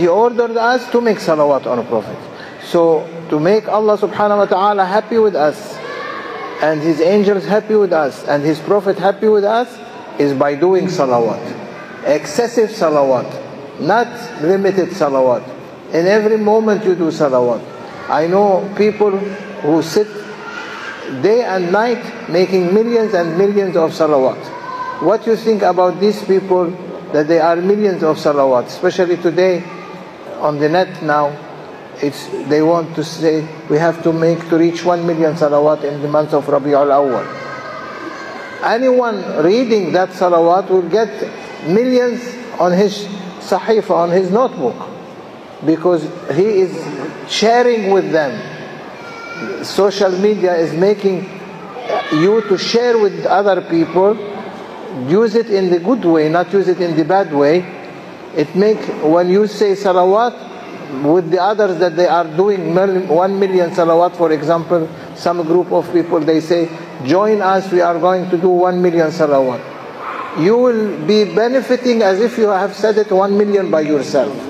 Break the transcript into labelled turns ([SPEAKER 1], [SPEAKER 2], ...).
[SPEAKER 1] He ordered us to make salawat on Prophet. So to make Allah subhanahu wa ta'ala happy with us and His angels happy with us and His Prophet happy with us is by doing salawat. Excessive salawat, not limited salawat. In every moment you do salawat. I know people who sit day and night making millions and millions of salawat. What you think about these people that they are millions of salawat, especially today on the net now, it's, they want to say we have to make to reach 1 million salawat in the month of Rabi'ul Awwal. Anyone reading that salawat will get millions on his sahifa, on his notebook, because he is sharing with them. Social media is making you to share with other people, use it in the good way, not use it in the bad way. It make when you say salawat with the others that they are doing one million salawat, for example, some group of people they say, join us, we are going to do one million salawat. You will be benefiting as if you have said it one million by yourself.